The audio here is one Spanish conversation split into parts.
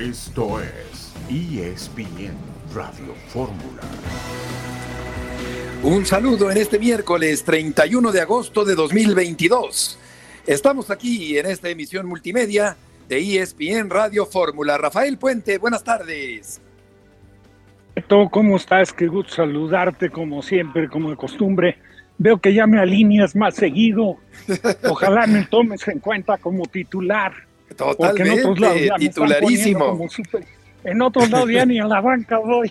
Esto es ESPN Radio Fórmula. Un saludo en este miércoles 31 de agosto de 2022. Estamos aquí en esta emisión multimedia de ESPN Radio Fórmula. Rafael Puente, buenas tardes. ¿Cómo estás? Qué gusto saludarte como siempre, como de costumbre. Veo que ya me alineas más seguido. Ojalá me tomes en cuenta como titular. Totalmente, titularísimo. en otros lados ya ni a la banca voy.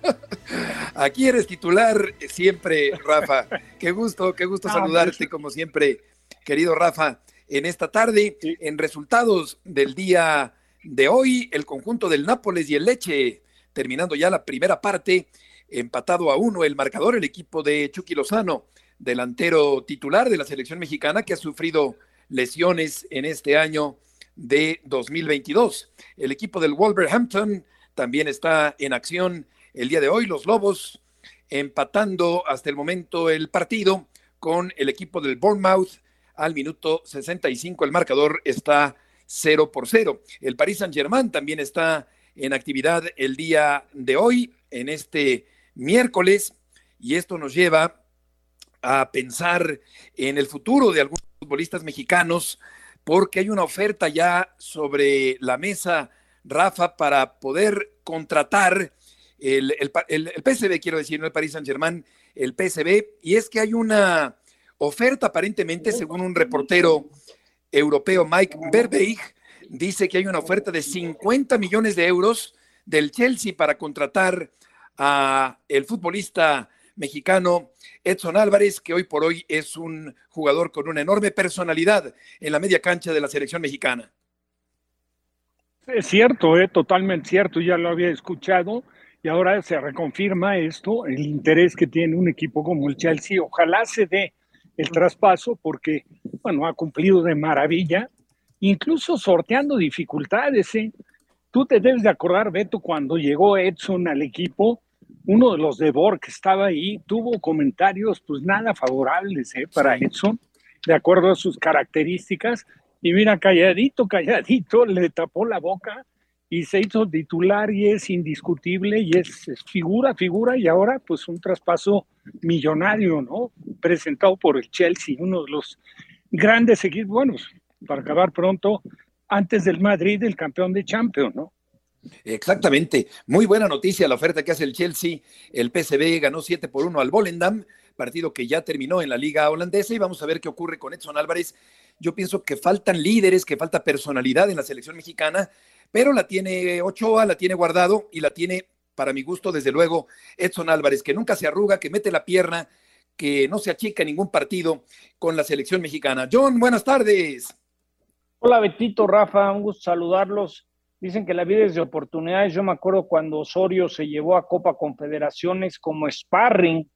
Aquí eres titular siempre, Rafa. Qué gusto, qué gusto ah, saludarte como siempre, querido Rafa. En esta tarde, en resultados del día de hoy, el conjunto del Nápoles y el Leche, terminando ya la primera parte, empatado a uno el marcador, el equipo de Chucky Lozano, delantero titular de la selección mexicana que ha sufrido lesiones en este año de 2022. El equipo del Wolverhampton también está en acción el día de hoy. Los Lobos empatando hasta el momento el partido con el equipo del Bournemouth al minuto 65. El marcador está 0 por 0. El Paris Saint-Germain también está en actividad el día de hoy, en este miércoles, y esto nos lleva a pensar en el futuro de algunos futbolistas mexicanos, porque hay una oferta ya sobre la mesa, Rafa, para poder contratar el, el, PSV, quiero decir, no el Paris Saint Germain, el PSV, y es que hay una oferta aparentemente, según un reportero europeo, Mike Verbeig, dice que hay una oferta de 50 millones de euros del Chelsea para contratar a el futbolista mexicano Edson Álvarez, que hoy por hoy es un jugador con una enorme personalidad en la media cancha de la selección mexicana. Es cierto, eh, totalmente cierto, ya lo había escuchado y ahora se reconfirma esto, el interés que tiene un equipo como el Chelsea. Ojalá se dé el traspaso porque, bueno, ha cumplido de maravilla, incluso sorteando dificultades. ¿eh? Tú te debes de acordar, Beto, cuando llegó Edson al equipo, uno de los de Bor que estaba ahí tuvo comentarios pues nada favorables ¿eh? para Edson, de acuerdo a sus características. Y mira, calladito, calladito, le tapó la boca y se hizo titular y es indiscutible y es, figura, figura y ahora pues un traspaso millonario, ¿no? Presentado por el Chelsea, uno de los grandes equipos, bueno, para acabar pronto, antes del Madrid, el campeón de Champions, ¿no? Exactamente. Muy buena noticia la oferta que hace el Chelsea. El PSV ganó 7 por 1 al Volendam, partido que ya terminó en la liga holandesa y vamos a ver qué ocurre con Edson Álvarez. Yo pienso que faltan líderes, que falta personalidad en la selección mexicana, pero la tiene Ochoa, la tiene guardado y la tiene, para mi gusto, desde luego, Edson Álvarez, que nunca se arruga, que mete la pierna, que no se achica en ningún partido con la selección mexicana. John, buenas tardes. Hola Betito, Rafa, un gusto saludarlos. Dicen que la vida es de oportunidades. Yo me acuerdo cuando Osorio se llevó a Copa Confederaciones como sparring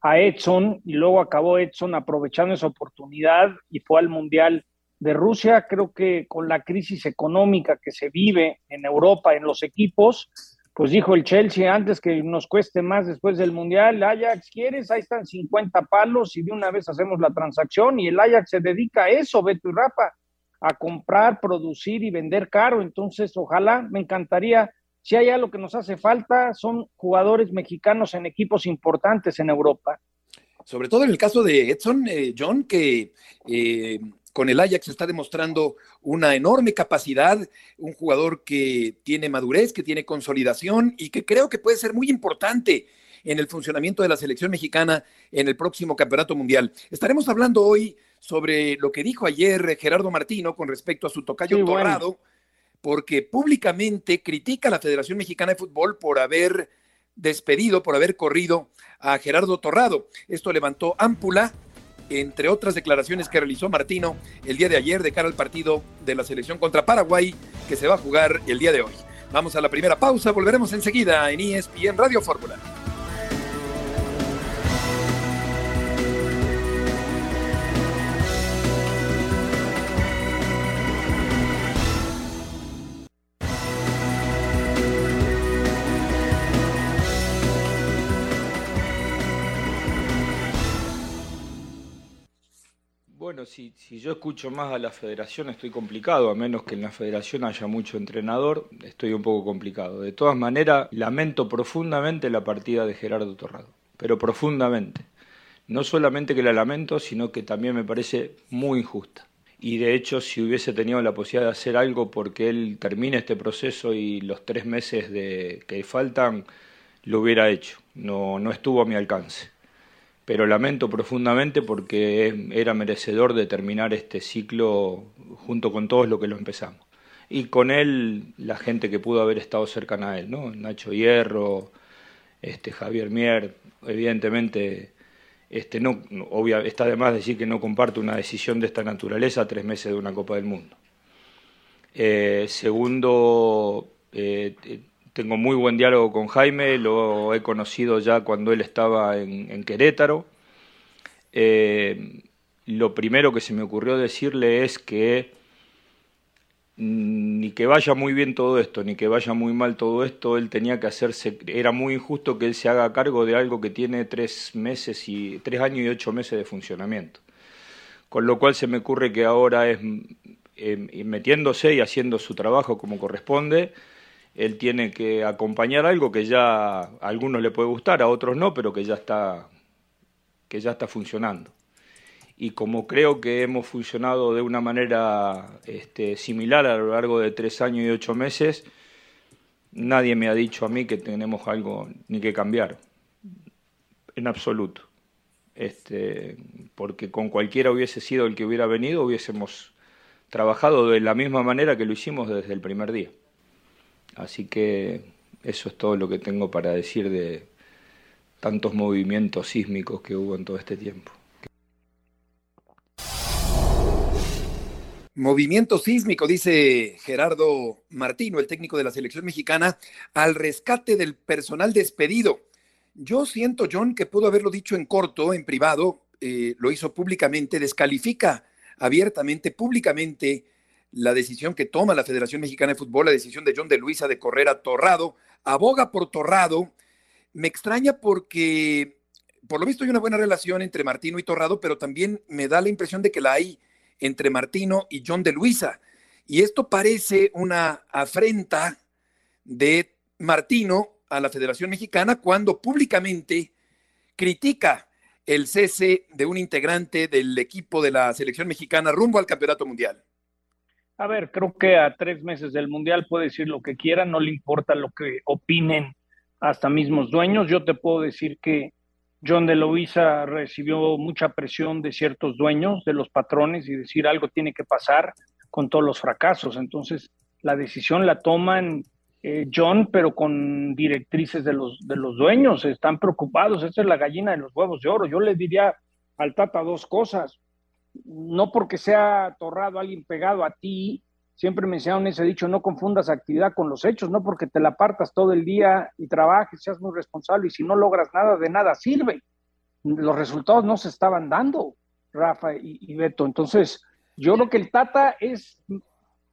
a Edson y luego acabó Edson aprovechando esa oportunidad y fue al Mundial de Rusia. Creo que con la crisis económica que se vive en Europa, en los equipos, pues dijo el Chelsea antes que nos cueste más después del Mundial, Ajax, ¿quieres? Ahí están 50 palos y de una vez hacemos la transacción y el Ajax se dedica a eso, Beto y Rafa a comprar, producir y vender caro. Entonces, ojalá, me encantaría, si hay algo que nos hace falta, son jugadores mexicanos en equipos importantes en Europa. Sobre todo en el caso de Edson, eh, John, que eh, con el Ajax está demostrando una enorme capacidad, un jugador que tiene madurez, que tiene consolidación y que creo que puede ser muy importante en el funcionamiento de la selección mexicana en el próximo Campeonato Mundial. Estaremos hablando hoy sobre lo que dijo ayer Gerardo Martino con respecto a su tocayo Torrado, porque públicamente critica a la Federación Mexicana de Fútbol por haber despedido, por haber corrido a Gerardo Torrado. Esto levantó ámpula, entre otras declaraciones que realizó Martino el día de ayer de cara al partido de la selección contra Paraguay, que se va a jugar el día de hoy. Vamos a la primera pausa, volveremos enseguida en ESPN Radio Fórmula. Si, si yo escucho más a la federación estoy complicado, a menos que en la federación haya mucho entrenador, estoy un poco complicado. De todas maneras, lamento profundamente la partida de Gerardo Torrado, pero profundamente. No solamente que la lamento, sino que también me parece muy injusta. Y de hecho, si hubiese tenido la posibilidad de hacer algo porque él termine este proceso y los tres meses de, que faltan, lo hubiera hecho. No, no estuvo a mi alcance pero lamento profundamente porque era merecedor de terminar este ciclo junto con todos los que lo empezamos. Y con él, la gente que pudo haber estado cercana a él, ¿no? Nacho Hierro, este, Javier Mier, evidentemente, este, no, está de más decir que no comparto una decisión de esta naturaleza tres meses de una Copa del Mundo. Eh, segundo, eh, tengo muy buen diálogo con Jaime, lo he conocido ya cuando él estaba en, Querétaro. Eh, lo primero que se me ocurrió decirle es que ni que vaya muy bien todo esto, ni que vaya muy mal todo esto, él tenía que hacerse, era muy injusto que él se haga cargo de algo que tiene tres meses y tres años y ocho meses de funcionamiento. Con lo cual se me ocurre que ahora es eh, metiéndose y haciendo su trabajo como corresponde, él tiene que acompañar algo que ya a algunos le puede gustar, a otros no, pero que ya está, que ya está funcionando. Y como creo que hemos funcionado de una manera este, similar a lo largo de tres años y ocho meses, nadie me ha dicho a mí que tenemos algo ni que cambiar, en absoluto. Este, porque con cualquiera hubiese sido el que hubiera venido, hubiésemos trabajado de la misma manera que lo hicimos desde el primer día. Así que eso es todo lo que tengo para decir de tantos movimientos sísmicos que hubo en todo este tiempo. Movimiento sísmico, dice Gerardo Martino, el técnico de la selección mexicana, al rescate del personal despedido. Yo siento, John, que pudo haberlo dicho en corto, en privado, eh, lo hizo públicamente, descalifica abiertamente, públicamente la decisión que toma la Federación Mexicana de Fútbol, la decisión de John de Luisa de correr a Torrado, aboga por Torrado. Me extraña porque, por lo visto, hay una buena relación entre Martino y Torrado, pero también me da la impresión de que la hay entre Martino y John de Luisa. Y esto parece una afrenta de Martino a la Federación Mexicana cuando públicamente critica el cese de un integrante del equipo de la selección mexicana rumbo al Campeonato Mundial. A ver, creo que a tres meses del Mundial puede decir lo que quiera, no le importa lo que opinen hasta mismos dueños. Yo te puedo decir que John de Luisa recibió mucha presión de ciertos dueños, de los patrones, y decir algo tiene que pasar con todos los fracasos. Entonces, la decisión la toman eh, John, pero con directrices de los, de los dueños. Están preocupados. Esta es la gallina de los huevos de oro. Yo le diría al Tata dos cosas no porque sea torrado alguien pegado a ti, siempre me enseñaron ese dicho, no confundas actividad con los hechos, no porque te la partas todo el día y trabajes, seas muy responsable y si no logras nada, de nada sirve. Los resultados no se estaban dando, Rafa y, Beto. Entonces, yo creo que el Tata es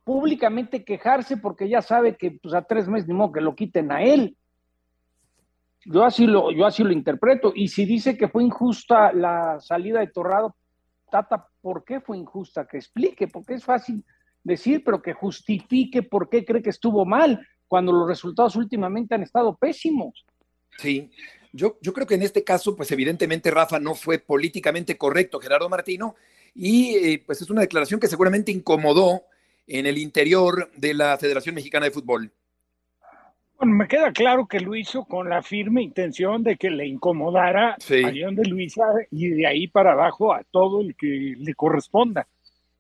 públicamente quejarse porque ya sabe que pues, a tres meses ni modo que lo quiten a él. Yo así lo, yo así lo interpreto. Y si dice que fue injusta la salida de Torrado, Tata, ¿por qué fue injusta? Que explique, porque es fácil decir, pero que justifique por qué cree que estuvo mal, cuando los resultados últimamente han estado pésimos. Sí, yo, yo creo que en este caso, pues evidentemente Rafa no fue políticamente correcto, Gerardo Martino, y eh, pues es una declaración que seguramente incomodó en el interior de la Federación Mexicana de Fútbol. Bueno, me queda claro que lo hizo con la firme intención de que le incomodara a León de Luisa y de ahí para abajo a todo el que le corresponda.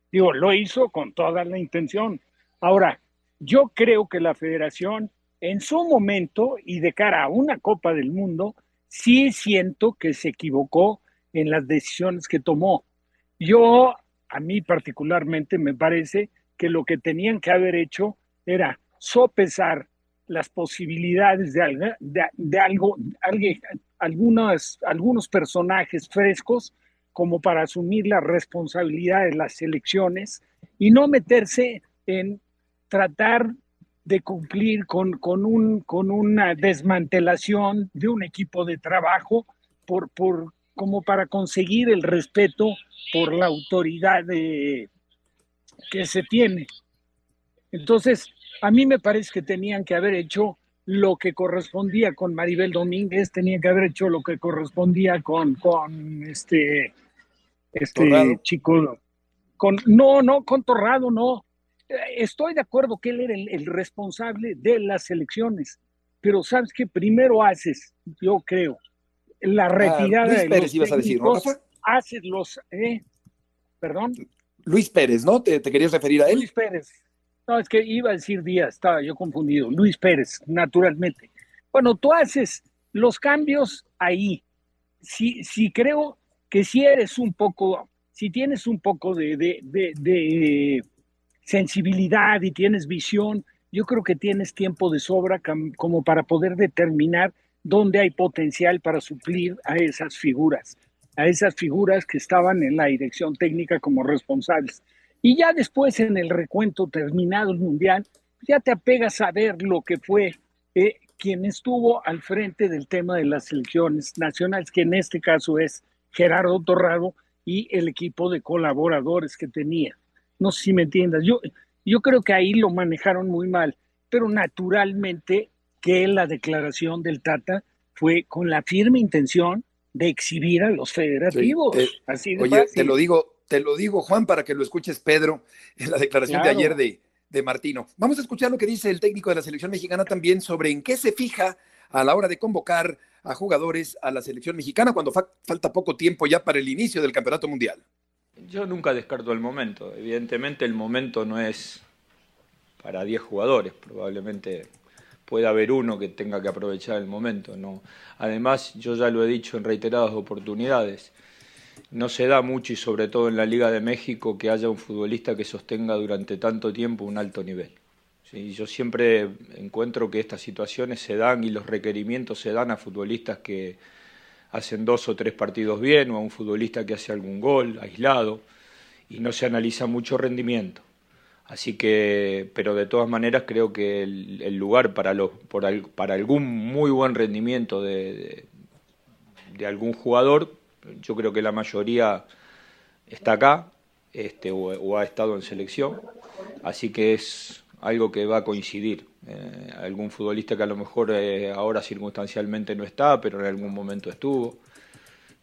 Digo, lo hizo con toda la intención. Ahora, yo creo que la federación en su momento y de cara a una Copa del Mundo, sí siento que se equivocó en las decisiones que tomó. Yo, a mí particularmente, me parece que lo que tenían que haber hecho era sopesar las posibilidades de, de, algo, algunos, algunos personajes frescos como para asumir la responsabilidad de las elecciones y no meterse en tratar de cumplir con, con, un, con una desmantelación de un equipo de trabajo por, por como para conseguir el respeto por la autoridad de, que se tiene. Entonces, a mí me parece que tenían que haber hecho lo que correspondía con Maribel Domínguez, tenían que haber hecho lo que correspondía con, con este, este chico, con, no, no, con Torrado, no. Estoy de acuerdo que él era el, responsable de las elecciones, pero sabes que primero haces, yo creo, la ah, retirada Luis Pérez, ibas a decir, ¿no, Haces los, eh, perdón. Luis Pérez, ¿no? ¿Te, ¿Te, querías referir a él? Luis Pérez. No, es que iba a decir Díaz, estaba yo confundido. Luis Pérez, naturalmente. Bueno, tú haces los cambios ahí. Si, si creo que si eres un poco, si tienes un poco de, de, de, sensibilidad y tienes visión, yo creo que tienes tiempo de sobra como para poder determinar dónde hay potencial para suplir a esas figuras, a esas figuras que estaban en la dirección técnica como responsables. Y ya después en el recuento terminado el Mundial, ya te apegas a ver lo que fue eh, quien estuvo al frente del tema de las selecciones nacionales, que en este caso es Gerardo Torrado y el equipo de colaboradores que tenía. No sé si me entiendas. Yo, yo creo que ahí lo manejaron muy mal, pero naturalmente que la declaración del Tata fue con la firme intención de exhibir a los federativos. Eh, Así oye, te lo digo, te lo digo, Juan, para que lo escuches, Pedro, en la declaración de ayer de, de Martino. Vamos a escuchar lo que dice el técnico de la selección mexicana también sobre en qué se fija a la hora de convocar a jugadores a la selección mexicana cuando falta poco tiempo ya para el inicio del campeonato mundial. Yo nunca descarto el momento. Evidentemente el momento no es para 10 jugadores. Probablemente pueda haber uno que tenga que aprovechar el momento. ¿no? Además, yo ya lo he dicho en reiteradas oportunidades no se da mucho y sobre todo en la Liga de México que haya un futbolista que sostenga durante tanto tiempo un alto nivel. ¿Sí? Yo siempre encuentro que estas situaciones se dan y los requerimientos se dan a futbolistas que hacen dos o tres partidos bien o a un futbolista que hace algún gol aislado y no se analiza mucho rendimiento. Así que, pero de todas maneras creo que el, lugar para, los, para algún muy buen rendimiento de, de algún jugador yo creo que la mayoría está acá este, o, ha estado en selección, así que es algo que va a coincidir. Eh, algún futbolista que a lo mejor eh, ahora circunstancialmente no está, pero en algún momento estuvo.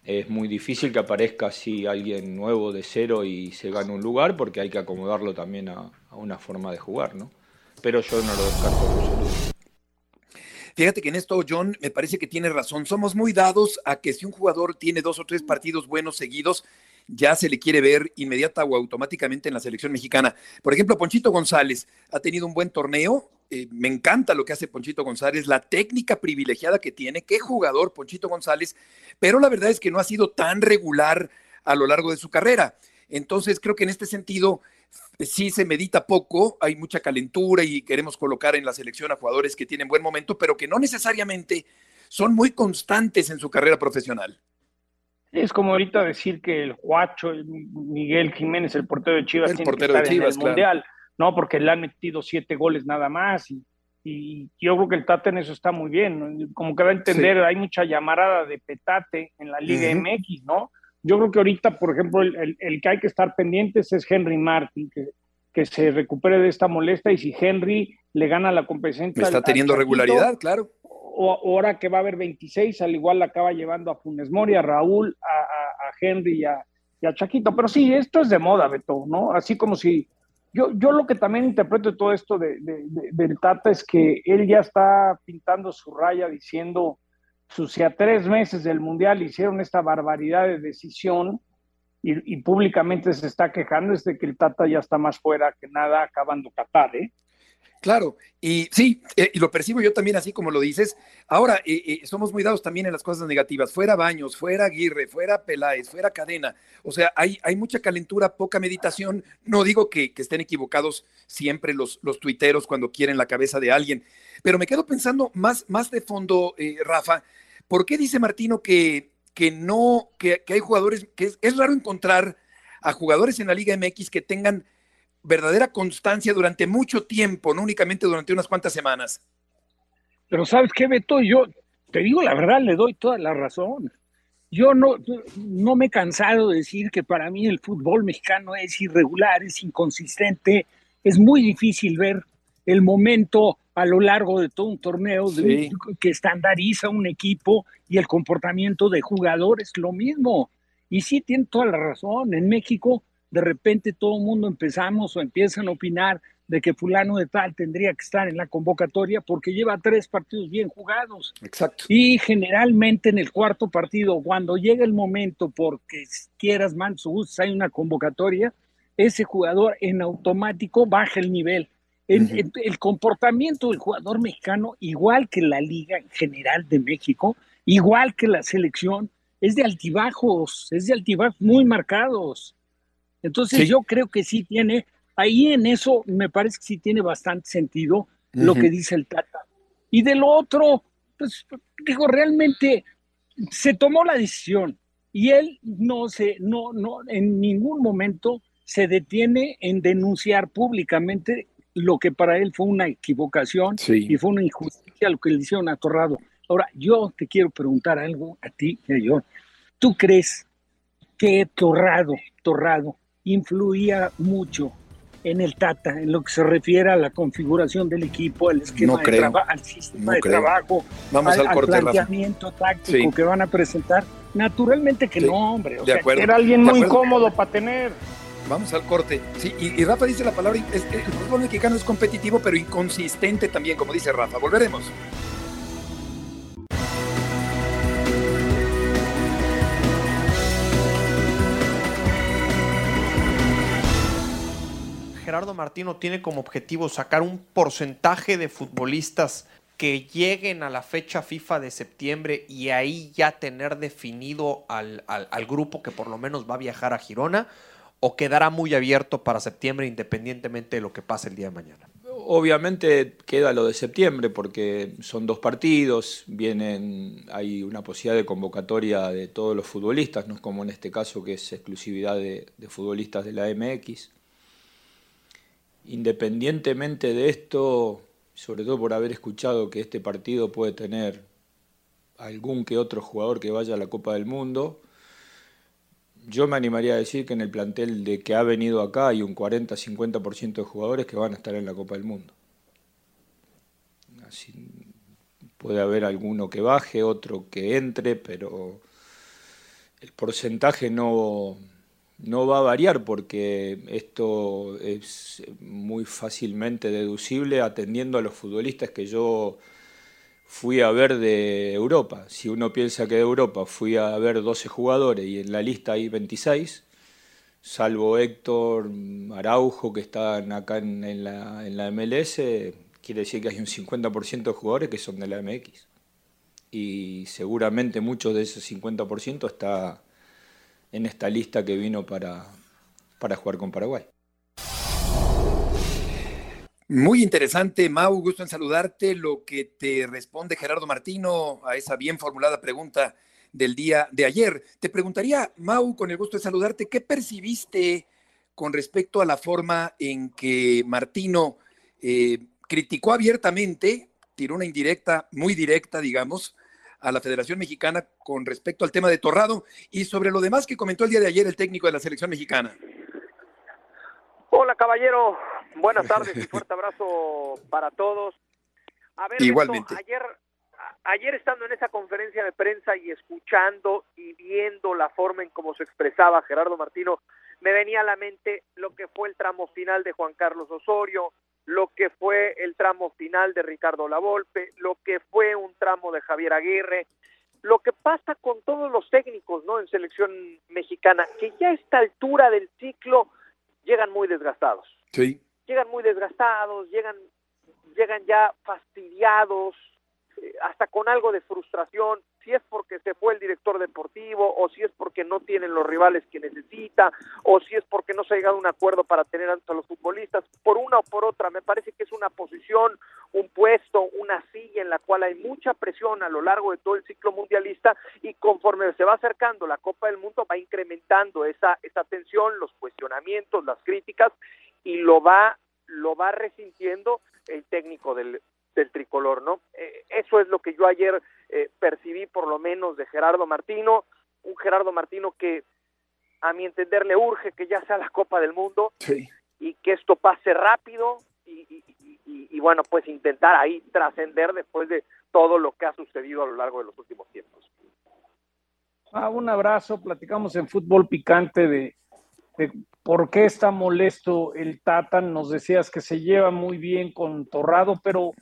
Es muy difícil que aparezca así alguien nuevo de cero y se gane un lugar porque hay que acomodarlo también a, una forma de jugar, ¿no? Pero yo no lo descarto Fíjate que en esto, John, me parece que tiene razón. Somos muy dados a que si un jugador tiene dos o tres partidos buenos seguidos, ya se le quiere ver inmediata o automáticamente en la selección mexicana. Por ejemplo, Ponchito González ha tenido un buen torneo. Eh, me encanta lo que hace Ponchito González, la técnica privilegiada que tiene. Qué jugador, Ponchito González. Pero la verdad es que no ha sido tan regular a lo largo de su carrera. Entonces, creo que en este sentido, sí se medita poco, hay mucha calentura y queremos colocar en la selección a jugadores que tienen buen momento, pero que no necesariamente son muy constantes en su carrera profesional. Es como ahorita decir que el Juacho, Miguel Jiménez, el portero de Chivas, el portero de Chivas, en el Mundial, no, porque le han metido siete goles nada más y, yo creo que el Tate en eso está muy bien, como que va a entender, hay mucha llamarada de petate en la Liga MX, ¿no? Yo creo que ahorita, por ejemplo, el, que hay que estar pendientes es Henry Martin, que, que, se recupere de esta molestia y si Henry le gana la competencia. Está teniendo regularidad, claro. O, ahora que va a haber 26, al igual la acaba llevando a Funes Mori, a Raúl, a, Henry y a, Chaquito. Pero sí, esto es de moda, Beto, ¿no? Así como si. Yo, yo lo que también interpreto de todo esto de, del Tata es que él ya está pintando su raya diciendo si a tres meses del Mundial hicieron esta barbaridad de decisión y, públicamente se está quejando, es de que el Tata ya está más fuera que nada acabando Qatar, ¿eh? Claro, y sí, eh, y lo percibo yo también así como lo dices. Ahora, eh, eh, somos muy dados también en las cosas negativas. Fuera Baños, fuera Aguirre, fuera Peláez, fuera Cadena. O sea, hay, hay mucha calentura, poca meditación. No digo que, estén equivocados siempre los, los tuiteros cuando quieren la cabeza de alguien, pero me quedo pensando más, más de fondo, Rafa, ¿Por qué dice Martino que, que no, que, hay jugadores, que es, raro encontrar a jugadores en la Liga MX que tengan verdadera constancia durante mucho tiempo, no únicamente durante unas cuantas semanas? Pero sabes qué, Beto, yo te digo la verdad, le doy toda la razón. yo no, no me he cansado de decir que para mí el fútbol mexicano es irregular, es inconsistente, es muy difícil ver el momento a lo largo de todo un torneo que estandariza un equipo y el comportamiento de jugadores, lo mismo. Y sí, tiene toda la razón. En México, de repente todo el mundo empezamos o empiezan a opinar de que fulano de tal tendría que estar en la convocatoria porque lleva tres partidos bien jugados. Exacto. Y generalmente en el cuarto partido, cuando llega el momento porque quieras más hay una convocatoria, ese jugador en automático baja el nivel. El, el, comportamiento del jugador mexicano, igual que la Liga en general de México, igual que la selección, es de altibajos, es de altibajos muy marcados. Entonces yo creo que sí tiene, ahí en eso me parece que sí tiene bastante sentido lo que dice el Tata. Y de lo otro, pues digo, realmente se tomó la decisión y él no se, no, no, en ningún momento se detiene en denunciar públicamente lo que para él fue una equivocación y fue una injusticia lo que le hicieron a Torrado. Ahora, yo te quiero preguntar algo a ti, yo. ¿Tú crees que Torrado, Torrado, influía mucho en el Tata, en lo que se refiere a la configuración del equipo, al esquema de trabajo, al sistema de trabajo, Vamos al, planteamiento táctico que van a presentar? Naturalmente que no, hombre. era alguien muy cómodo para tener. Vamos al corte. Sí, y, Rafa dice la palabra, el fútbol mexicano es competitivo, pero inconsistente también, como dice Rafa. Volveremos. Gerardo Martino tiene como objetivo sacar un porcentaje de futbolistas que lleguen a la fecha FIFA de septiembre y ahí ya tener definido al, grupo que por lo menos va a viajar a Girona? o quedará muy abierto para septiembre independientemente de lo que pase el día de mañana? Obviamente queda lo de septiembre porque son dos partidos, vienen, hay una posibilidad de convocatoria de todos los futbolistas, no es como en este caso que es exclusividad de futbolistas de la MX. Independientemente de esto, sobre todo por haber escuchado que este partido puede tener algún que otro jugador que vaya a la Copa del Mundo, yo me animaría a decir que en el plantel de que ha venido acá hay un 40-50% de jugadores que van a estar en la Copa del Mundo. Así, puede haber alguno que baje, otro que entre, pero el porcentaje no, no va a variar porque esto es muy fácilmente deducible atendiendo a los futbolistas que yo fui a ver de Europa. Si uno piensa que de Europa fui a ver 12 jugadores y en la lista hay 26, salvo Héctor Araujo que están acá en, la, en la MLS, quiere decir que hay un 50% de jugadores que son de la MX. Y seguramente muchos de ese 50% está en esta lista que vino para, para jugar con Paraguay. Muy interesante, Mau, gusto en saludarte. Lo que te responde Gerardo Martino a esa bien formulada pregunta del día de ayer. Te preguntaría, Mau, con el gusto de saludarte, ¿qué percibiste con respecto a la forma en que Martino eh, criticó abiertamente, tiró una indirecta, muy directa, digamos, a la Federación Mexicana con respecto al tema de Torrado y sobre lo demás que comentó el día de ayer el técnico de la selección mexicana? Hola, caballero. Buenas tardes y fuerte abrazo para todos. A ver, Igualmente. ayer, ayer estando en esa conferencia de prensa y escuchando y viendo la forma en cómo se expresaba Gerardo Martino, me venía a la mente lo que fue el tramo final de Juan Carlos Osorio, lo que fue el tramo final de Ricardo Lavolpe, lo que fue un tramo de Javier Aguirre, lo que pasa con todos los técnicos, ¿no? En selección mexicana, que ya a esta altura del ciclo llegan muy desgastados. Sí. Llegan muy desgastados, llegan, llegan ya fastidiados, hasta con algo de frustración, si es porque se fue el director deportivo, o si es porque no tienen los rivales que necesita, o si es porque no se ha llegado a un acuerdo para tener a los futbolistas, por una o por otra, me parece que es una posición, un puesto, una silla en la cual hay mucha presión a lo largo de todo el ciclo mundialista y conforme se va acercando la Copa del Mundo va incrementando esa, esa tensión, los cuestionamientos, las críticas y lo va, lo va resintiendo el técnico del, del tricolor, ¿no? Eh, eso es lo que yo ayer eh, percibí por lo menos de Gerardo Martino, un Gerardo Martino que a mi entender le urge que ya sea la Copa del Mundo y que esto pase rápido y, y bueno, pues intentar ahí trascender después de todo lo que ha sucedido a lo largo de los últimos tiempos. Ah, un abrazo, platicamos en fútbol picante de, por qué está molesto el Tata. Nos decías que se lleva muy bien con Torrado, pero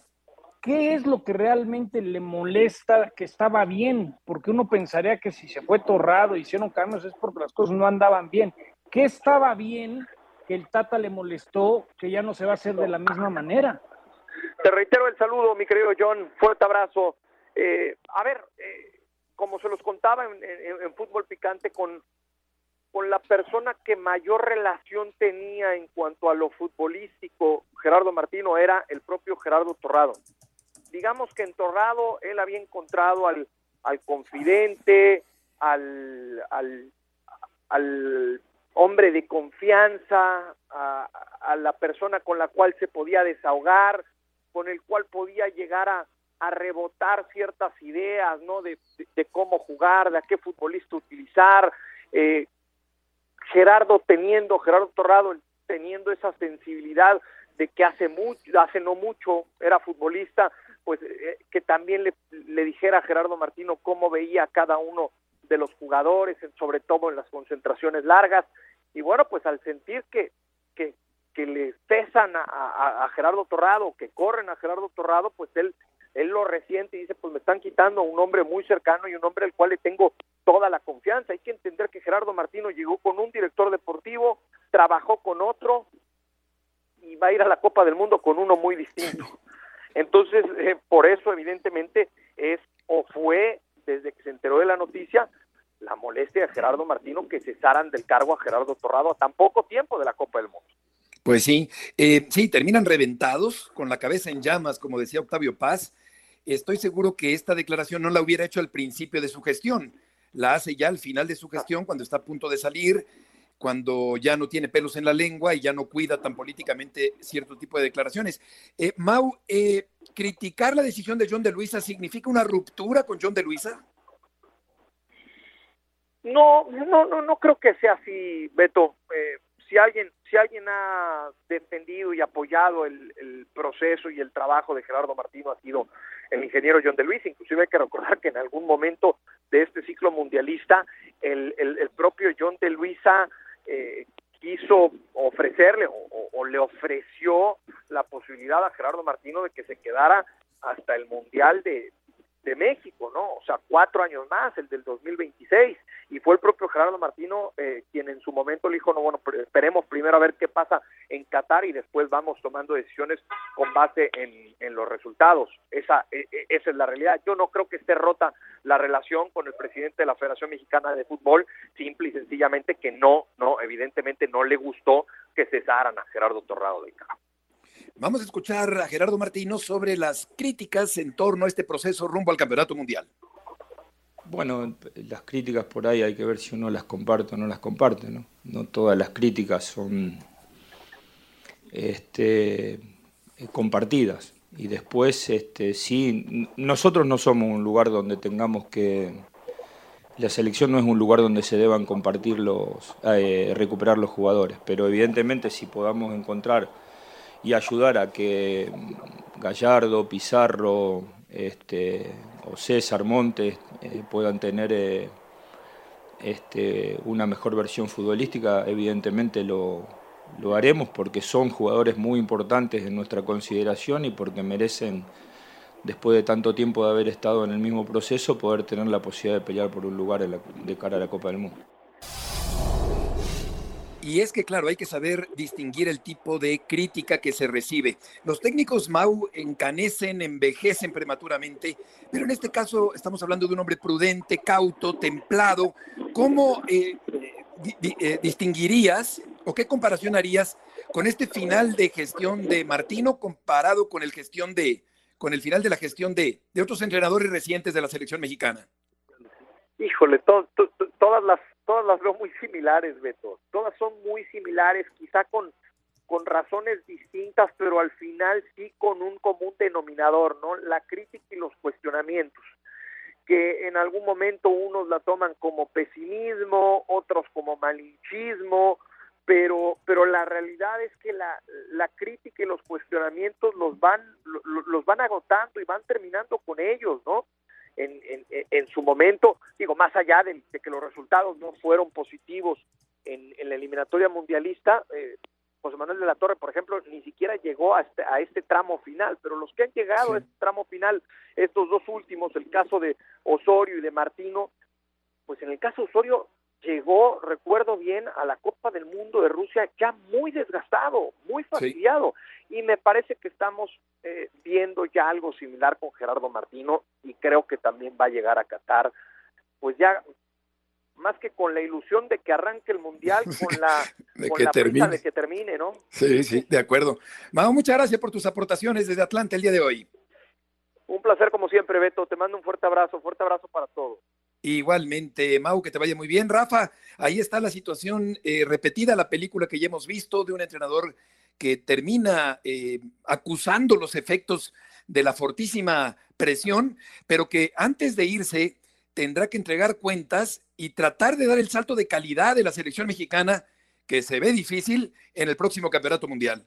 ¿qué es lo que realmente le molesta que estaba bien? Porque uno pensaría que si se fue Torrado, hicieron cambios, es porque las cosas no andaban bien. ¿Qué estaba bien que el Tata le molestó que ya no se va a hacer de la misma manera? Te reitero el saludo, mi querido John. Fuerte abrazo. Eh, a ver, eh, como se los contaba en, fútbol picante, con, con la persona que mayor relación tenía en cuanto a lo futbolístico, Gerardo Martino, era el propio Gerardo Torrado. Digamos que en Torrado él había encontrado al, al confidente, al, al, hombre de confianza, a, la persona con la cual se podía desahogar, con el cual podía llegar a, a rebotar ciertas ideas, ¿no? De, cómo jugar, de a qué futbolista utilizar. Eh, Gerardo teniendo, Gerardo Torrado teniendo esa sensibilidad de que hace mucho, hace no mucho era futbolista, pues eh, que también le, dijera a Gerardo Martino cómo veía a cada uno de los jugadores, sobre todo en las concentraciones largas. Y bueno, pues al sentir que, que, que le cesan a, a, Gerardo Torrado, que corren a Gerardo Torrado, pues él él lo resiente y dice, pues me están quitando un hombre muy cercano y un hombre al cual le tengo toda la confianza. Hay que entender que Gerardo Martino llegó con un director deportivo, trabajó con otro y va a ir a la Copa del Mundo con uno muy distinto. Entonces, eh, por eso evidentemente es o fue, desde que se enteró de la noticia, la molestia de Gerardo Martino que cesaran del cargo a Gerardo Torrado a tan poco tiempo de la Copa del Mundo. Pues sí, eh, sí, terminan reventados, con la cabeza en llamas, como decía Octavio Paz, estoy seguro que esta declaración no la hubiera hecho al principio de su gestión, la hace ya al final de su gestión, cuando está a punto de salir, cuando ya no tiene pelos en la lengua y ya no cuida tan políticamente cierto tipo de declaraciones. Eh, Mau, eh, ¿criticar la decisión de John de Luisa significa una ruptura con John de Luisa? No, no, no, no creo que sea así, Beto. Eh, si alguien, si alguien ha defendido y apoyado el, proceso y el trabajo de Gerardo Martino ha sido el ingeniero John de Luis, inclusive hay que recordar que en algún momento de este ciclo mundialista el, el, propio John de Luisa eh, quiso ofrecerle o, o, le ofreció la posibilidad a Gerardo Martino de que se quedara hasta el Mundial de, de México, ¿no? O sea, cuatro años más, el del 2026, y fue el propio Gerardo Martino eh, quien en su momento le dijo, no, bueno, esperemos primero a ver qué pasa en Qatar y después vamos tomando decisiones con base en, los resultados. Esa, e, e, esa es la realidad. Yo no creo que esté rota la relación con el presidente de la Federación Mexicana de Fútbol, simple y sencillamente que no, no, evidentemente no le gustó que cesaran a Gerardo Torrado del Campo. Vamos a escuchar a Gerardo Martino sobre las críticas en torno a este proceso rumbo al Campeonato Mundial. Bueno, las críticas por ahí hay que ver si uno las comparte o no las comparte, ¿no? No todas las críticas son este, compartidas. Y después, este, sí, nosotros no somos un lugar donde tengamos que... La selección no es un lugar donde se deban compartir los, eh, recuperar los jugadores, pero evidentemente si podamos encontrar y ayudar a que Gallardo, Pizarro este, o César Montes eh, puedan tener eh, este, una mejor versión futbolística, evidentemente lo, lo haremos porque son jugadores muy importantes en nuestra consideración y porque merecen, después de tanto tiempo de haber estado en el mismo proceso, poder tener la posibilidad de pelear por un lugar de cara a la Copa del Mundo. Y es que, claro, hay que saber distinguir el tipo de crítica que se recibe. Los técnicos Mau encanecen, envejecen prematuramente, pero en este caso estamos hablando de un hombre prudente, cauto, templado. ¿Cómo eh, eh, distinguirías o qué comparación harías con este final de gestión de Martino comparado con el gestión de con el final de la gestión de, de otros entrenadores recientes de la selección mexicana? Híjole, todas las todas las veo muy similares, Beto. Todas son muy similares, quizá con, con razones distintas, pero al final sí con un común denominador, ¿no? La crítica y los cuestionamientos. que en algún momento unos la toman como pesimismo, otros como malinchismo, pero, pero la realidad es que la, la crítica y los cuestionamientos los van, los van agotando y van terminando con ellos, ¿no? En, en, en su momento, digo, más allá de, que los resultados no fueron positivos en, en la eliminatoria mundialista, eh, José Manuel de la Torre, por ejemplo, ni siquiera llegó a este, a este tramo final, pero los que han llegado a este tramo final, estos dos últimos, el caso de Osorio y de Martino, pues en el caso de Osorio llegó, recuerdo bien, a la Copa del Mundo de Rusia ya muy desgastado, muy fastidiado, y me parece que estamos eh, viendo ya algo similar con Gerardo Martino y creo que también va a llegar a Qatar, pues ya más que con la ilusión de que arranque el mundial, con la, de, con que la termine. de que termine, ¿no? Sí, sí, de acuerdo. Mao, muchas gracias por tus aportaciones desde Atlanta el día de hoy. Un placer como siempre, Beto. Te mando un fuerte abrazo, fuerte abrazo para todos. Igualmente, Mau, que te vaya muy bien. Rafa, ahí está la situación eh, repetida, la película que ya hemos visto de un entrenador que termina eh, acusando los efectos de la fortísima presión, pero que antes de irse tendrá que entregar cuentas y tratar de dar el salto de calidad de la selección mexicana que se ve difícil en el próximo campeonato mundial.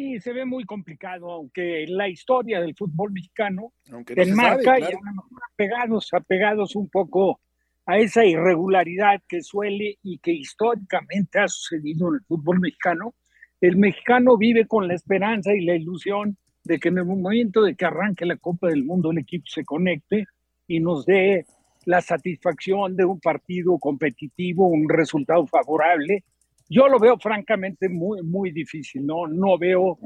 Sí, se ve muy complicado, aunque la historia del fútbol mexicano no enmarca sabe, claro. y apegados, apegados un poco a esa irregularidad que suele y que históricamente ha sucedido en el fútbol mexicano. El mexicano vive con la esperanza y la ilusión de que en el momento de que arranque la Copa del Mundo el equipo se conecte y nos dé la satisfacción de un partido competitivo, un resultado favorable. Yo lo veo francamente muy, muy difícil, no, no veo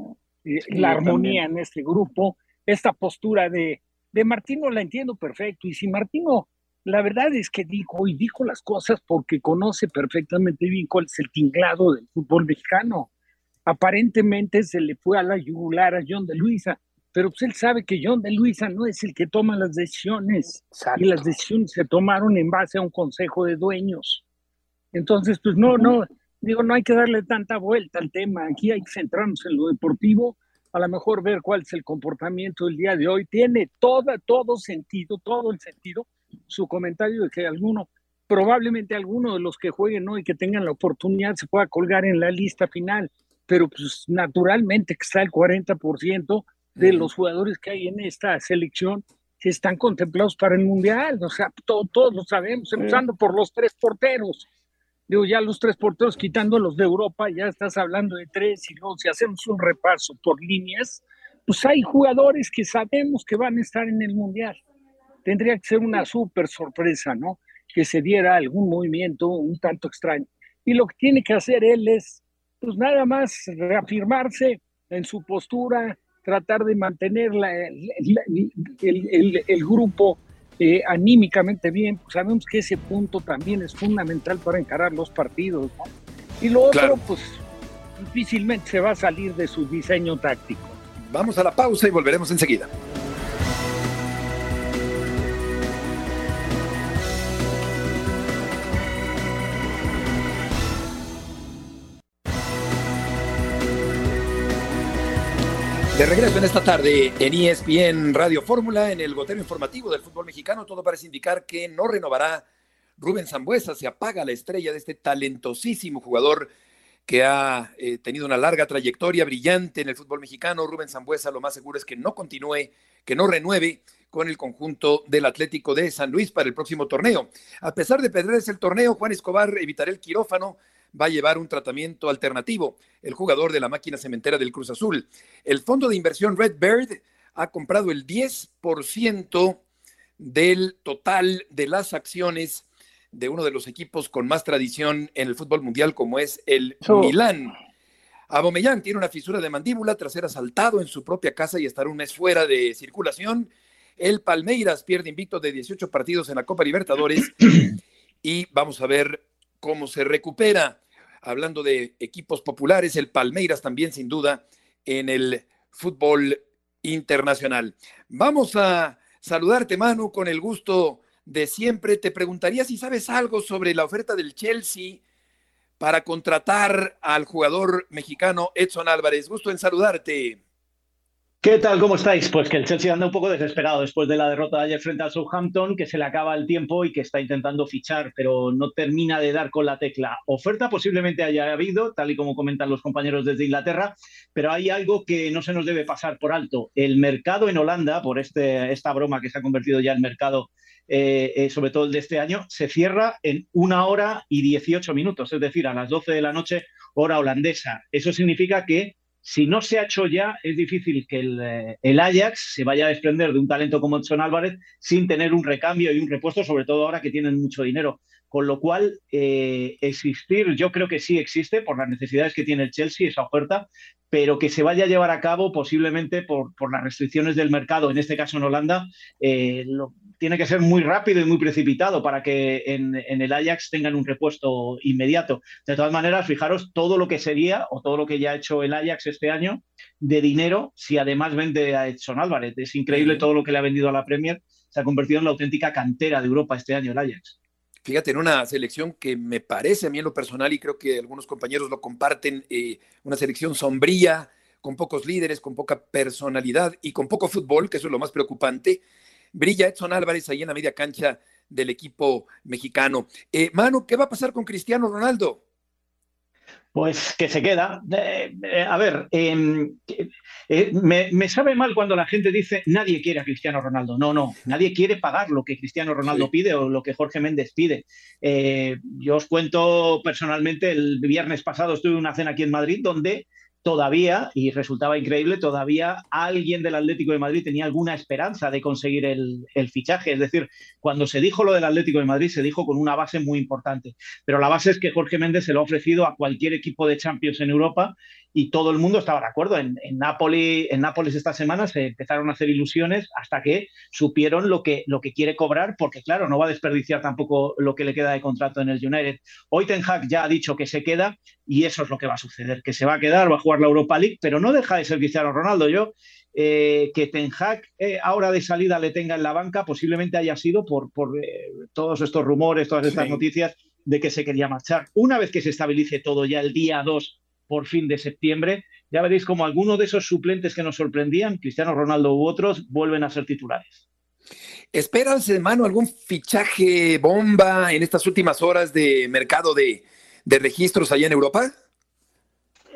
eh, sí, la armonía también. en este grupo, esta postura de, de Martino la entiendo perfecto, y si Martino, la verdad es que dijo, y dijo las cosas porque conoce perfectamente bien cuál es el tinglado del fútbol mexicano. Aparentemente se le fue a la yugular a John de Luisa, pero pues él sabe que John de Luisa no es el que toma las decisiones Exacto. y las decisiones se tomaron en base a un consejo de dueños. Entonces, pues no, no, digo, no hay que darle tanta vuelta al tema, aquí hay que centrarnos en lo deportivo, a lo mejor ver cuál es el comportamiento del día de hoy. Tiene toda, todo sentido, todo el sentido, su comentario de que alguno, probablemente alguno de los que jueguen hoy, que tengan la oportunidad, se pueda colgar en la lista final, pero pues naturalmente que está el 40% de los jugadores que hay en esta selección que están contemplados para el Mundial. O sea, todo, todos lo sabemos, empezando por los tres porteros. Digo, ya los tres porteros quitando los de Europa, ya estás hablando de tres, y luego si hacemos un repaso por líneas, pues hay jugadores que sabemos que van a estar en el Mundial. Tendría que ser una súper sorpresa, ¿no? Que se diera algún movimiento un tanto extraño. Y lo que tiene que hacer él es, pues nada más reafirmarse en su postura, tratar de mantener la, la, el, el, el, grupo eh, anímicamente bien, pues sabemos que ese punto también es fundamental para encarar los partidos. ¿no? Y lo otro, pues difícilmente se va a salir de su diseño táctico. Vamos a la pausa y volveremos enseguida. De regreso en esta tarde en ESPN Radio Fórmula, en el gotero informativo del fútbol mexicano, todo parece indicar que no renovará Rubén Zambuesa, se apaga la estrella de este talentosísimo jugador que ha eh, tenido una larga trayectoria brillante en el fútbol mexicano. Rubén Zambuesa lo más seguro es que no continúe, que no renueve con el conjunto del Atlético de San Luis para el próximo torneo. A pesar de perderse el torneo, Juan Escobar evitará el quirófano va a llevar un tratamiento alternativo, el jugador de la máquina cementera del Cruz Azul. El fondo de inversión Red Bird ha comprado el 10% del total de las acciones de uno de los equipos con más tradición en el fútbol mundial como es el oh. Milán. Abomellán tiene una fisura de mandíbula tras ser asaltado en su propia casa y estar un mes fuera de circulación. El Palmeiras pierde invicto de 18 partidos en la Copa Libertadores y vamos a ver cómo se recupera hablando de equipos populares, el Palmeiras también sin duda en el fútbol internacional. Vamos a saludarte, Manu, con el gusto de siempre. Te preguntaría si sabes algo sobre la oferta del Chelsea para contratar al jugador mexicano Edson Álvarez. Gusto en saludarte. ¿Qué tal? ¿Cómo estáis? Pues que el Chelsea anda un poco desesperado después de la derrota de ayer frente al Southampton, que se le acaba el tiempo y que está intentando fichar, pero no termina de dar con la tecla. Oferta posiblemente haya habido, tal y como comentan los compañeros desde Inglaterra, pero hay algo que no se nos debe pasar por alto. El mercado en Holanda, por este, esta broma que se ha convertido ya en mercado, eh, eh, sobre todo el de este año, se cierra en una hora y 18 minutos, es decir, a las 12 de la noche, hora holandesa. Eso significa que si no se ha hecho ya, es difícil que eh, el, Ajax se vaya a desprender de un talento como Edson Álvarez sin tener un recambio y un repuesto, sobre todo ahora que tienen mucho dinero. Con lo cual, eh, existir, yo creo que sí existe por las necesidades que tiene el Chelsea, esa oferta, pero que se vaya a llevar a cabo posiblemente por, las restricciones del mercado, en este caso en Holanda, eh, tiene que ser muy rápido y muy precipitado para que en, el Ajax tengan un repuesto inmediato. De todas maneras, fijaros todo lo que sería o todo lo que ya ha hecho el Ajax este año de dinero si además vende a Edson Álvarez. Es increíble todo lo que le ha vendido a la Premier. Se ha convertido en la auténtica cantera de Europa este año el Ajax. Fíjate, en una selección que me parece a mí en lo personal y creo que algunos compañeros lo comparten, eh, una selección sombría, con pocos líderes, con poca personalidad y con poco fútbol, que eso es lo más preocupante brilla Edson Álvarez ahí en la media cancha del equipo mexicano. Eh, Manu, ¿qué va a pasar con Cristiano Ronaldo? Pues que se queda. Eh, eh, a ver, em, me, sabe mal cuando la gente dice nadie quiere a Cristiano Ronaldo. No, no, nadie quiere pagar lo que Cristiano Ronaldo pide o lo que Jorge Méndez pide. yo os cuento personalmente, el viernes pasado estuve en una cena aquí en Madrid donde todavía, y resultaba increíble, todavía alguien del Atlético de Madrid tenía alguna esperanza de conseguir el, fichaje. Es decir, cuando se dijo lo del Atlético de Madrid, se dijo con una base muy importante. Pero la base es que Jorge Méndez se lo ha ofrecido a cualquier equipo de Champions en Europa y todo el mundo estaba de acuerdo. En, en, Nápoles, en Nápoles esta semana se empezaron a hacer ilusiones hasta que supieron lo que, lo que quiere cobrar, porque claro, no va a desperdiciar tampoco lo que le queda de contrato en el United. Hoy Ten Hag ya ha dicho que se queda y eso es lo que va a suceder, que se va a quedar, va a jugar la Europa League, pero no deja de ser Cristiano Ronaldo. Yo, eh, que Ten Hag eh, ahora de salida le tenga en la banca, posiblemente haya sido por, por eh, todos estos rumores, todas estas noticias de que se quería marchar. Una vez que se estabilice todo ya el día 2 por fin de septiembre, ya veréis como algunos de esos suplentes que nos sorprendían, Cristiano Ronaldo u otros, vuelven a ser titulares. ¿Esperas, hermano, algún fichaje bomba en estas últimas horas de mercado de, registros allá en Europa?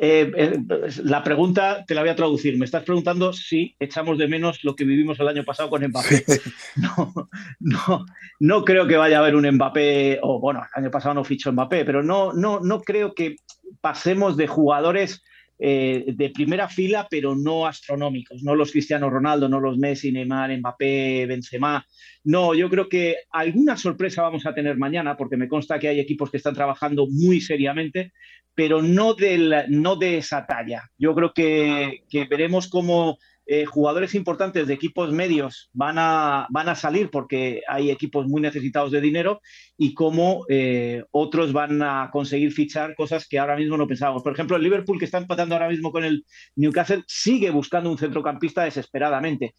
Eh, eh, la pregunta te la voy a traducir. Me estás preguntando si echamos de menos lo que vivimos el año pasado con Mbappé. No, no, no creo que vaya a haber un Mbappé, o bueno, el año pasado no fichó Mbappé, pero no, no, no creo que pasemos de jugadores eh, de primera fila, pero no astronómicos, no los Cristiano Ronaldo, no los Messi, Neymar, Mbappé, Benzema. No, yo creo que alguna sorpresa vamos a tener mañana, porque me consta que hay equipos que están trabajando muy seriamente, pero no, del, no de esa talla. Yo creo que, que veremos cómo eh, jugadores importantes de equipos medios van a, van a salir porque hay equipos muy necesitados de dinero y cómo eh, otros van a conseguir fichar cosas que ahora mismo no pensábamos. Por ejemplo, el Liverpool, que está empatando ahora mismo con el Newcastle, sigue buscando un centrocampista desesperadamente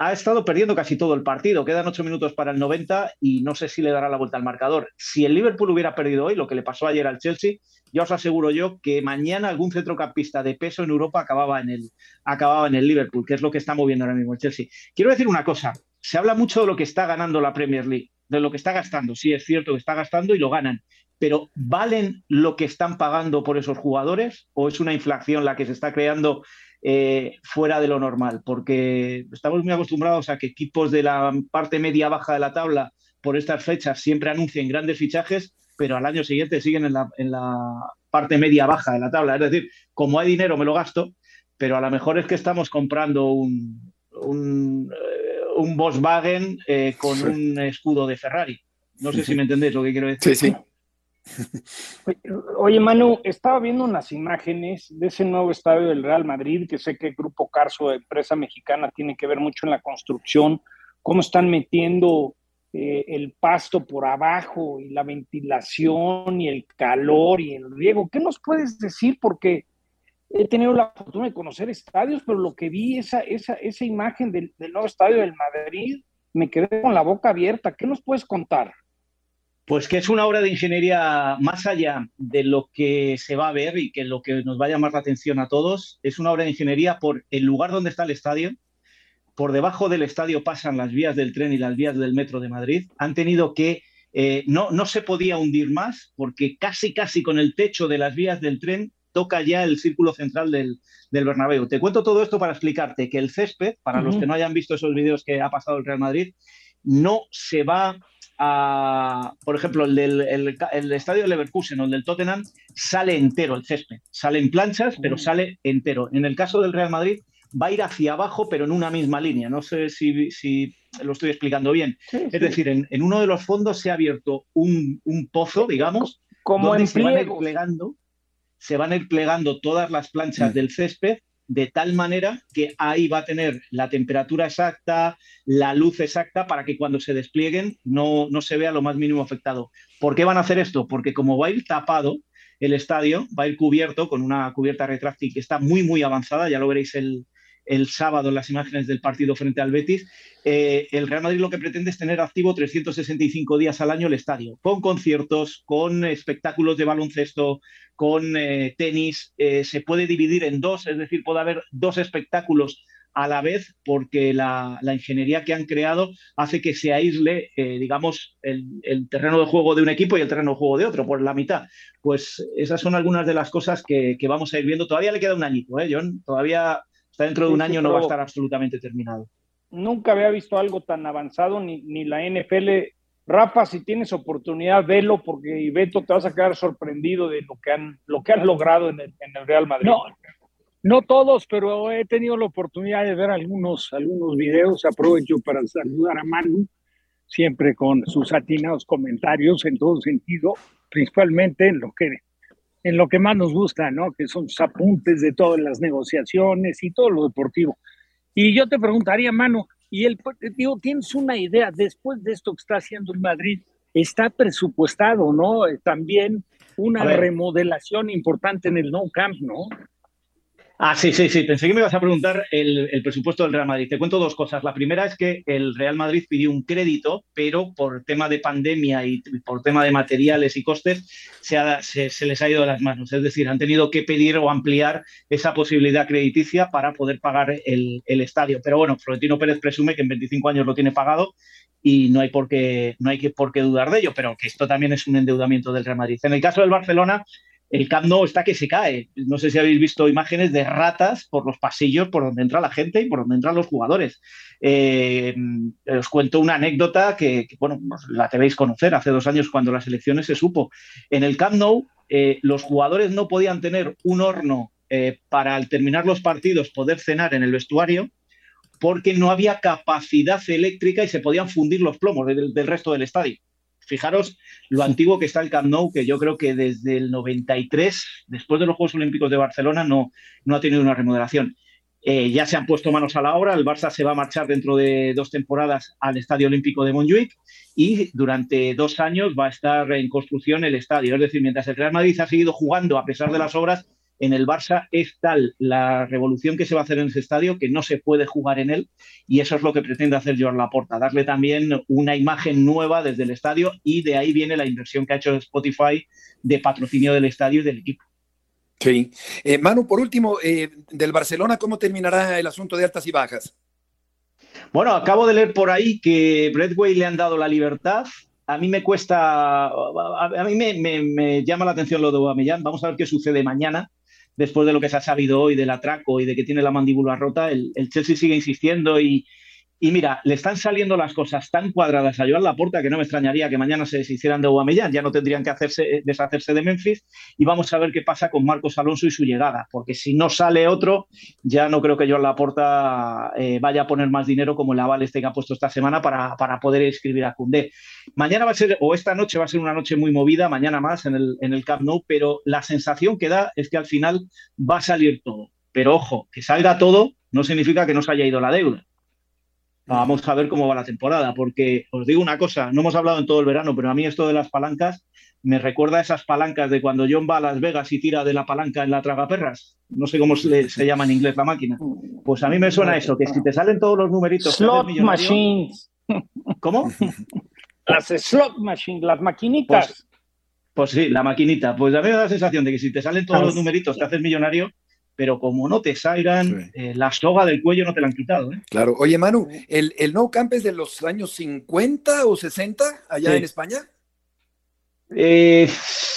ha estado perdiendo casi todo el partido. Quedan ocho minutos para el 90 y no sé si le dará la vuelta al marcador. Si el Liverpool hubiera perdido hoy, lo que le pasó ayer al Chelsea, ya os aseguro yo que mañana algún centrocampista de peso en Europa acababa en el, acababa en el Liverpool, que es lo que está moviendo ahora mismo el Chelsea. Quiero decir una cosa, se habla mucho de lo que está ganando la Premier League, de lo que está gastando. Sí, es cierto que está gastando y lo ganan, pero ¿valen lo que están pagando por esos jugadores o es una inflación la que se está creando eh, fuera de lo normal? Porque estamos muy acostumbrados a que equipos de la parte media-baja de la tabla por estas fechas siempre anuncien grandes fichajes pero al año siguiente siguen en la, parte media baja de la tabla. Es decir, como hay dinero me lo gasto, pero a lo mejor es que estamos comprando un, un, eh, Volkswagen eh, con un escudo de Ferrari. No sé si me entendéis lo que quiero decir. Sí, sí. Oye, Manu, estaba viendo unas imágenes de ese nuevo estadio del Real Madrid, que sé que el Grupo Carso, empresa mexicana, tiene que ver mucho en la construcción, cómo están metiendo eh, el pasto por abajo y la ventilación y el calor y el riego. ¿Qué nos puedes decir? Porque he tenido la fortuna de conocer estadios, pero lo que vi, esa, esa, esa imagen del, nuevo estadio del Madrid, me quedé con la boca abierta. ¿Qué nos puedes contar? Pues que es una obra de ingeniería más allá de lo que se va a ver y que lo que nos va a llamar la atención a todos, es una obra de ingeniería por el lugar donde está el estadio. Por debajo del estadio pasan las vías del tren y las vías del metro de Madrid. Han tenido que, eh, no, no se podía hundir más porque casi, casi con el techo de las vías del tren toca ya el círculo central del, del Bernabéu. Te cuento todo esto para explicarte que el césped, para los que no hayan visto esos vídeos que ha pasado el Real Madrid, no se va por ejemplo, el del el, estadio de Leverkusen o el del Tottenham, sale entero el césped. Sale en planchas, pero sale entero. En el caso del Real Madrid, va a ir hacia abajo, pero en una misma línea. No sé si, si lo estoy explicando bien. es decir, en, uno de los fondos se ha abierto un, pozo, digamos, como donde se van, a ir plegando, se van a ir plegando todas las planchas mm. del césped de tal manera que ahí va a tener la temperatura exacta, la luz exacta, para que cuando se desplieguen no, no se vea lo más mínimo afectado. ¿Por qué van a hacer esto? Porque como va a ir tapado el estadio, va a ir cubierto con una cubierta retráctil que está muy, muy avanzada, ya lo veréis el, el sábado en las imágenes del partido frente al Betis, eh, el Real Madrid lo que pretende es tener activo 365 días al año el estadio, con conciertos, con espectáculos de baloncesto, con eh, tenis. Eh, se puede dividir en dos, es decir, puede haber dos espectáculos a la vez porque la, ingeniería que han creado hace que se aísle, digamos, el, terreno de juego de un equipo y el terreno de juego de otro por la mitad. Pues esas son algunas de las cosas que, que vamos a ir viendo. Todavía le queda un añito, ¿eh, John? Todavía dentro de un año no va a estar absolutamente terminado. Nunca había visto algo tan avanzado, ni, ni la NFL. Rafa, si tienes oportunidad, velo, porque Beto te vas a quedar sorprendido de lo que han, lo que han logrado en el, Real Madrid. No, no todos, pero he tenido la oportunidad de ver algunos, algunos videos. Aprovecho para saludar a Manu, siempre con sus atinados comentarios en todo sentido, principalmente en lo que en lo que más nos gusta, ¿no? Que son sus apuntes de todas las negociaciones y todo lo deportivo. Y yo te preguntaría, mano, y el digo, ¿tienes una idea después de esto que está haciendo el Madrid? Está presupuestado, ¿no? Eh, también una remodelación importante en el No Camp, ¿no? Ah, sí, sí, sí. Pensé que me ibas a preguntar el, presupuesto del Real Madrid. Te cuento dos cosas. La primera es que el Real Madrid pidió un crédito, pero por tema de pandemia y por tema de materiales y costes, se, les ha ido de las manos. Es decir, han tenido que pedir o ampliar esa posibilidad crediticia para poder pagar el, estadio. Pero bueno, Florentino Pérez presume que en 25 años lo tiene pagado y no hay por no hay por qué dudar de ello, pero que esto también es un endeudamiento del Real Madrid. En el caso del Barcelona, el Camp Nou está que se cae. No sé si habéis visto imágenes de ratas por los pasillos por donde entra la gente y por donde entran los jugadores. Eh, os cuento una anécdota que, bueno, pues la debéis conocer. Hace dos años, cuando las elecciones se supo. En el Camp Nou, eh, los jugadores no podían tener un horno eh, para al terminar los partidos poder cenar en el vestuario porque no había capacidad eléctrica y se podían fundir los plomos del resto del estadio. Fijaros lo antiguo que está el Camp Nou, que yo creo que desde el 93, después de los Juegos Olímpicos de Barcelona, no, no ha tenido una remodelación. Eh, ya se han puesto manos a la obra, el Barça se va a marchar dentro de dos temporadas al Estadio Olímpico de Montjuic y durante dos años va a estar en construcción el estadio. Es decir, mientras el Real Madrid ha seguido jugando a pesar de las obras, en el Barça es tal la revolución que se va a hacer en ese estadio que no se puede jugar en él y eso es lo que pretende hacer Joan Laporta, darle también una imagen nueva desde el estadio y de ahí viene la inversión que ha hecho Spotify de patrocinio del estadio y del equipo. Sí. Eh, Manu, por último, eh, del Barcelona, ¿cómo terminará el asunto de altas y bajas? Bueno, acabo de leer por ahí que Bradway le han dado la libertad. A mí me cuesta, a mí me, llama la atención lo de Aubameyang. Vamos a ver qué sucede mañana después de lo que se ha sabido hoy del atraco y de que tiene la mandíbula rota, el, Chelsea sigue insistiendo y, y mira, le están saliendo las cosas tan cuadradas a Joan Laporta que no me extrañaría que mañana se deshicieran de Aubameyang, ya no tendrían que hacerse, eh, deshacerse de Memphis y vamos a ver qué pasa con Marcos Alonso y su llegada, porque si no sale otro, ya no creo que Joan Laporta eh, vaya a poner más dinero como el aval este que ha puesto esta semana para, para poder inscribir a Cundé. Mañana va a ser, o esta noche va a ser una noche muy movida, mañana más en el, en el Camp Nou, pero la sensación que da es que al final va a salir todo. Pero ojo, que salga todo no significa que no se haya ido la deuda Vamos a ver cómo va la temporada, porque os digo una cosa, no hemos hablado en todo el verano, pero a mí esto de las palancas me recuerda a esas palancas de cuando John va a Las Vegas y tira de la palanca en la tragaperras. No sé cómo se, llama en inglés la máquina. Pues a mí me suena eso, que si te salen todos los numeritos... Slot machines. ¿Cómo? Las slot machines, las maquinitas. Pues, pues, sí, la maquinita. Pues a mí me da la sensación de que si te salen todos los numeritos te haces millonario, pero como no te salgan, eh, la soga del cuello no te la han quitado. ¿eh? Claro. Oye, Manu, ¿el, ¿el No Camp es de los años 50 o 60 allá en España? Eh,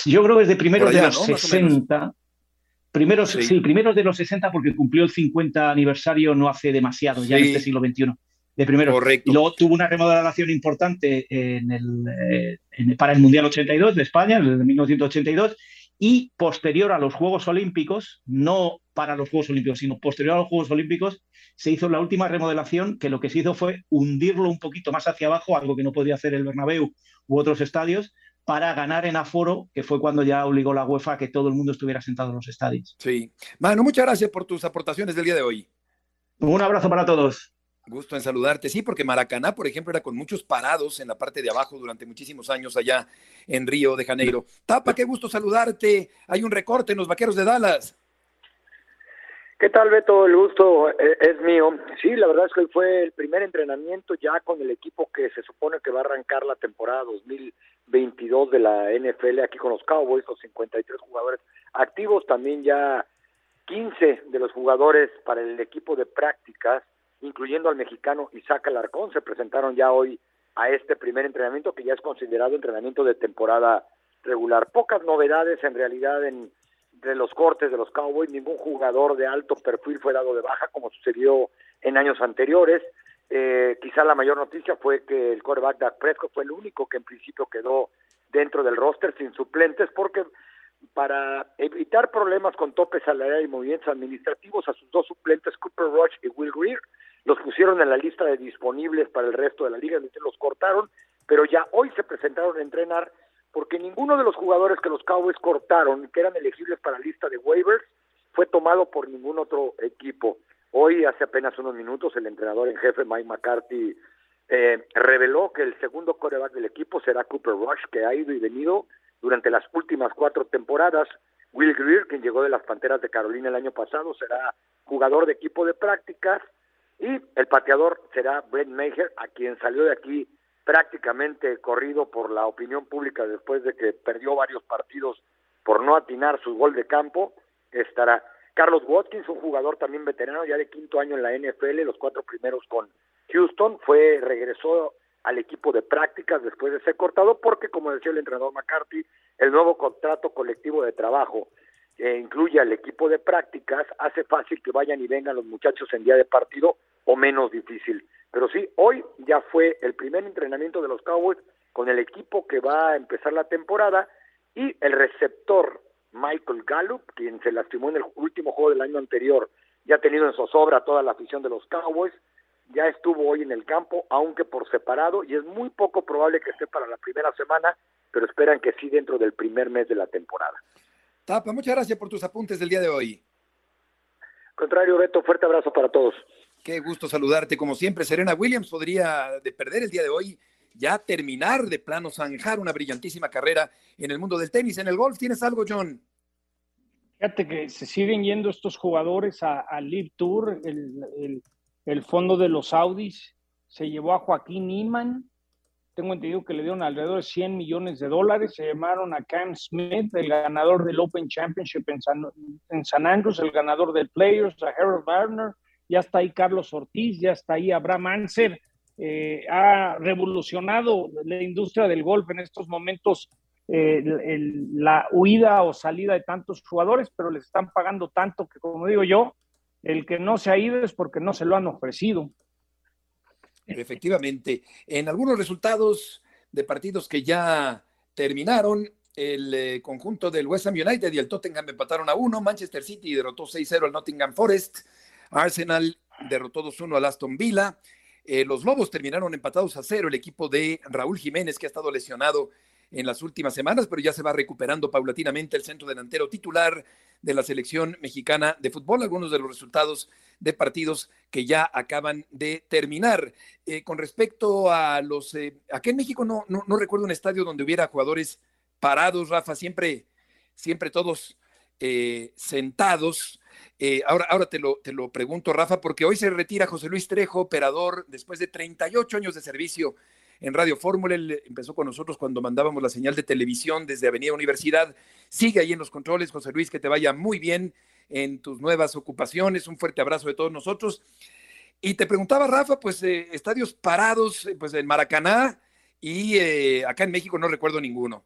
yo creo que es de primeros de los 60. Primeros, sí. primeros de los 60 porque cumplió el 50 aniversario no hace demasiado, ya en este siglo XXI. De primero. Correcto. Y luego tuvo una remodelación importante en el, para el Mundial 82 de España, en el 1982, y posterior a los Juegos Olímpicos, no para los Juegos Olímpicos, sino posterior a los Juegos Olímpicos, se hizo la última remodelación que lo que se hizo fue hundirlo un poquito más hacia abajo, algo que no podía hacer el Bernabéu u otros estadios, para ganar en aforo, que fue cuando ya obligó la UEFA a que todo el mundo estuviera sentado en los estadios. Sí. Manu, muchas gracias por tus aportaciones del día de hoy. Un abrazo para todos. Gusto en saludarte. Sí, porque Maracaná, por ejemplo, era con muchos parados en la parte de abajo durante muchísimos años allá en Río de Janeiro. Tapa, qué gusto saludarte. Hay un recorte en los Vaqueros de Dallas. ¿Qué tal, Beto? El gusto eh, es mío. Sí, la verdad es que hoy fue el primer entrenamiento ya con el equipo que se supone que va a arrancar la temporada 2022 de la NFL aquí con los Cowboys, los 53 jugadores activos, también ya 15 de los jugadores para el equipo de prácticas, incluyendo al mexicano Isaac Alarcón, se presentaron ya hoy a este primer entrenamiento que ya es considerado entrenamiento de temporada regular. Pocas novedades en realidad en de los cortes de los Cowboys, ningún jugador de alto perfil fue dado de baja como sucedió en años anteriores. Eh, quizá la mayor noticia fue que el quarterback Dak Prescott fue el único que en principio quedó dentro del roster sin suplentes porque para evitar problemas con topes salariales y movimientos administrativos a sus dos suplentes Cooper Rush y Will Greer los pusieron en la lista de disponibles para el resto de la liga, los cortaron, pero ya hoy se presentaron a entrenar porque ninguno de los jugadores que los Cowboys cortaron, que eran elegibles para la lista de waivers, fue tomado por ningún otro equipo. Hoy, hace apenas unos minutos, el entrenador en jefe, Mike McCarthy, eh, reveló que el segundo coreback del equipo será Cooper Rush, que ha ido y venido durante las últimas cuatro temporadas. Will Greer, quien llegó de las Panteras de Carolina el año pasado, será jugador de equipo de prácticas. Y el pateador será Brent Maher, a quien salió de aquí prácticamente corrido por la opinión pública después de que perdió varios partidos por no atinar su gol de campo, estará Carlos Watkins, un jugador también veterano ya de quinto año en la NFL, los cuatro primeros con Houston, fue regresó al equipo de prácticas después de ser cortado porque como decía el entrenador McCarthy, el nuevo contrato colectivo de trabajo que incluye al equipo de prácticas hace fácil que vayan y vengan los muchachos en día de partido o menos difícil. Pero sí, hoy ya fue el primer entrenamiento de los Cowboys con el equipo que va a empezar la temporada y el receptor Michael Gallup, quien se lastimó en el último juego del año anterior, ya ha tenido en zozobra toda la afición de los Cowboys, ya estuvo hoy en el campo, aunque por separado, y es muy poco probable que esté para la primera semana, pero esperan que sí dentro del primer mes de la temporada. Tapa, muchas gracias por tus apuntes del día de hoy. Contrario, Beto, fuerte abrazo para todos. Qué gusto saludarte. Como siempre, Serena Williams podría de perder el día de hoy ya terminar de plano, zanjar una brillantísima carrera en el mundo del tenis. En el golf, ¿tienes algo, John? Fíjate que se siguen yendo estos jugadores a, a Tour, el, fondo de los Saudis se llevó a Joaquín Iman, tengo entendido que le dieron alrededor de 100 millones de dólares, se llamaron a Cam Smith, el ganador del Open Championship en San, en San Andrews, el ganador del Players, a Harold Warner, ya está ahí Carlos Ortiz, ya está ahí Abraham Anser, eh, ha revolucionado la industria del golf en estos momentos, eh, la huida o salida de tantos jugadores, pero les están pagando tanto que, como digo yo, el que no se ha ido es porque no se lo han ofrecido. Efectivamente, en algunos resultados de partidos que ya terminaron, el eh, conjunto del West Ham United y el Tottenham empataron a uno, Manchester City derrotó 6-0 al Nottingham Forest, Arsenal derrotó 2-1 al Aston Villa. Eh, los Lobos terminaron empatados a cero. El equipo de Raúl Jiménez, que ha estado lesionado en las últimas semanas, pero ya se va recuperando paulatinamente el centro delantero titular de la selección mexicana de fútbol. Algunos de los resultados de partidos que ya acaban de terminar. Eh, con respecto a los... Eh, aquí en México no, no, no, recuerdo un estadio donde hubiera jugadores parados, Rafa, siempre, siempre todos sentados. Eh, ahora ahora te, lo, te lo pregunto, Rafa, porque hoy se retira José Luis Trejo, operador, después de 38 años de servicio en Radio Fórmula. Él empezó con nosotros cuando mandábamos la señal de televisión desde Avenida Universidad. Sigue ahí en los controles, José Luis, que te vaya muy bien en tus nuevas ocupaciones. Un fuerte abrazo de todos nosotros. Y te preguntaba, Rafa, pues eh, estadios parados, eh, pues en Maracaná y acá en México no recuerdo ninguno.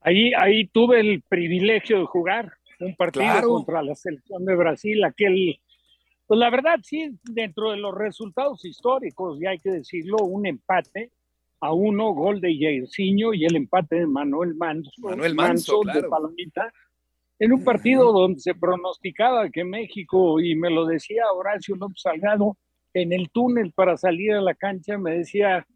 Ahí, ahí tuve el privilegio de jugar un partido contra la selección de Brasil, aquel, pues la verdad sí, dentro de los resultados históricos, y hay que decirlo, un empate a uno, gol de Jairzinho y el empate de Manuel Manso, Manuel Manso, de Palomita, en un partido donde se pronosticaba que México, y me lo decía Horacio López Salgado, en el túnel para salir a la cancha, me decía,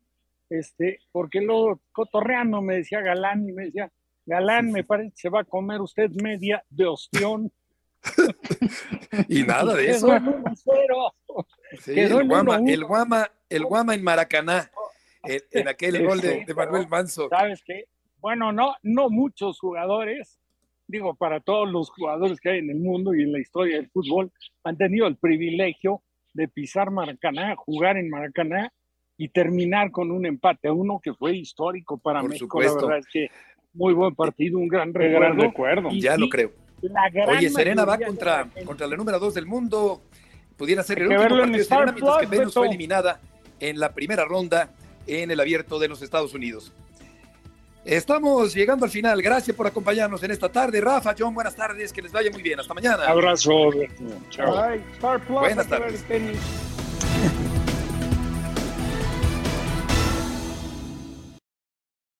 este, porque lo cotorreano, me decía Galán, y me decía, Galán, me parece que se va a comer usted media de ostión. y nada de eso. el, guama, el, guama, el Guama en Maracaná, en, aquel gol de, Manuel Manso. ¿Sabes qué? Bueno, no, no muchos jugadores, digo, para todos los jugadores que hay en el mundo y en la historia del fútbol, han tenido el privilegio de pisar Maracaná, jugar en Maracaná y terminar con un empate a uno que fue histórico para México. La verdad es que muy buen partido, un gran recuerdo. ya lo creo. Oye, Serena va contra, contra la número 2 del mundo. Pudiera ser el último partido de Serena, mientras que Venus fue eliminada en la primera ronda en el abierto de los Estados Unidos. Estamos llegando al final. Gracias por acompañarnos en esta tarde. Rafa, John, buenas tardes. Que les vaya muy bien. Hasta mañana. Abrazo. Chao. Buenas tardes.